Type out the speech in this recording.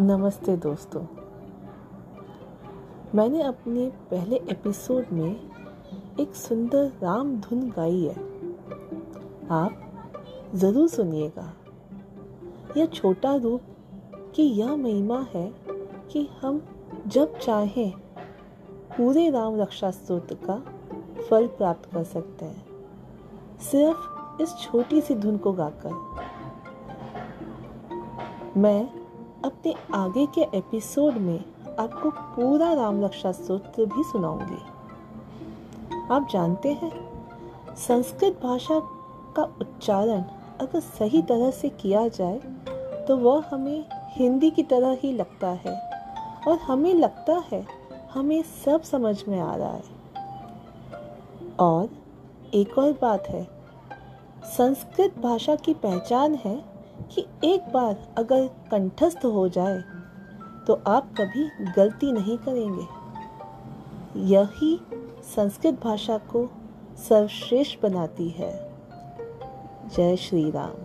नमस्ते दोस्तों। मैंने अपने पहले एपिसोड में एक सुंदर राम धुन गाई है। आप ज़रूर सुनिएगा। यह छोटा रूप की यह महिमा है कि हम जब चाहें पूरे राम रक्षा स्तोत्र का फल प्राप्त कर सकते हैं। सिर्फ़ इस छोटी सी धुन को गाकर। मैं अपने आगे के एपिसोड में आपको पूरा राम रक्षा सूत्र भी सुनाऊँगी। आप जानते हैं, संस्कृत भाषा का उच्चारण अगर सही तरह से किया जाए तो वह हमें हिंदी की तरह ही लगता है और हमें लगता है हमें सब समझ में आ रहा है। और एक और बात है, संस्कृत भाषा की पहचान है कि एक बार अगर कंठस्थ हो जाए तो आप कभी गलती नहीं करेंगे। यही संस्कृत भाषा को सर्वश्रेष्ठ बनाती है। जय श्री राम।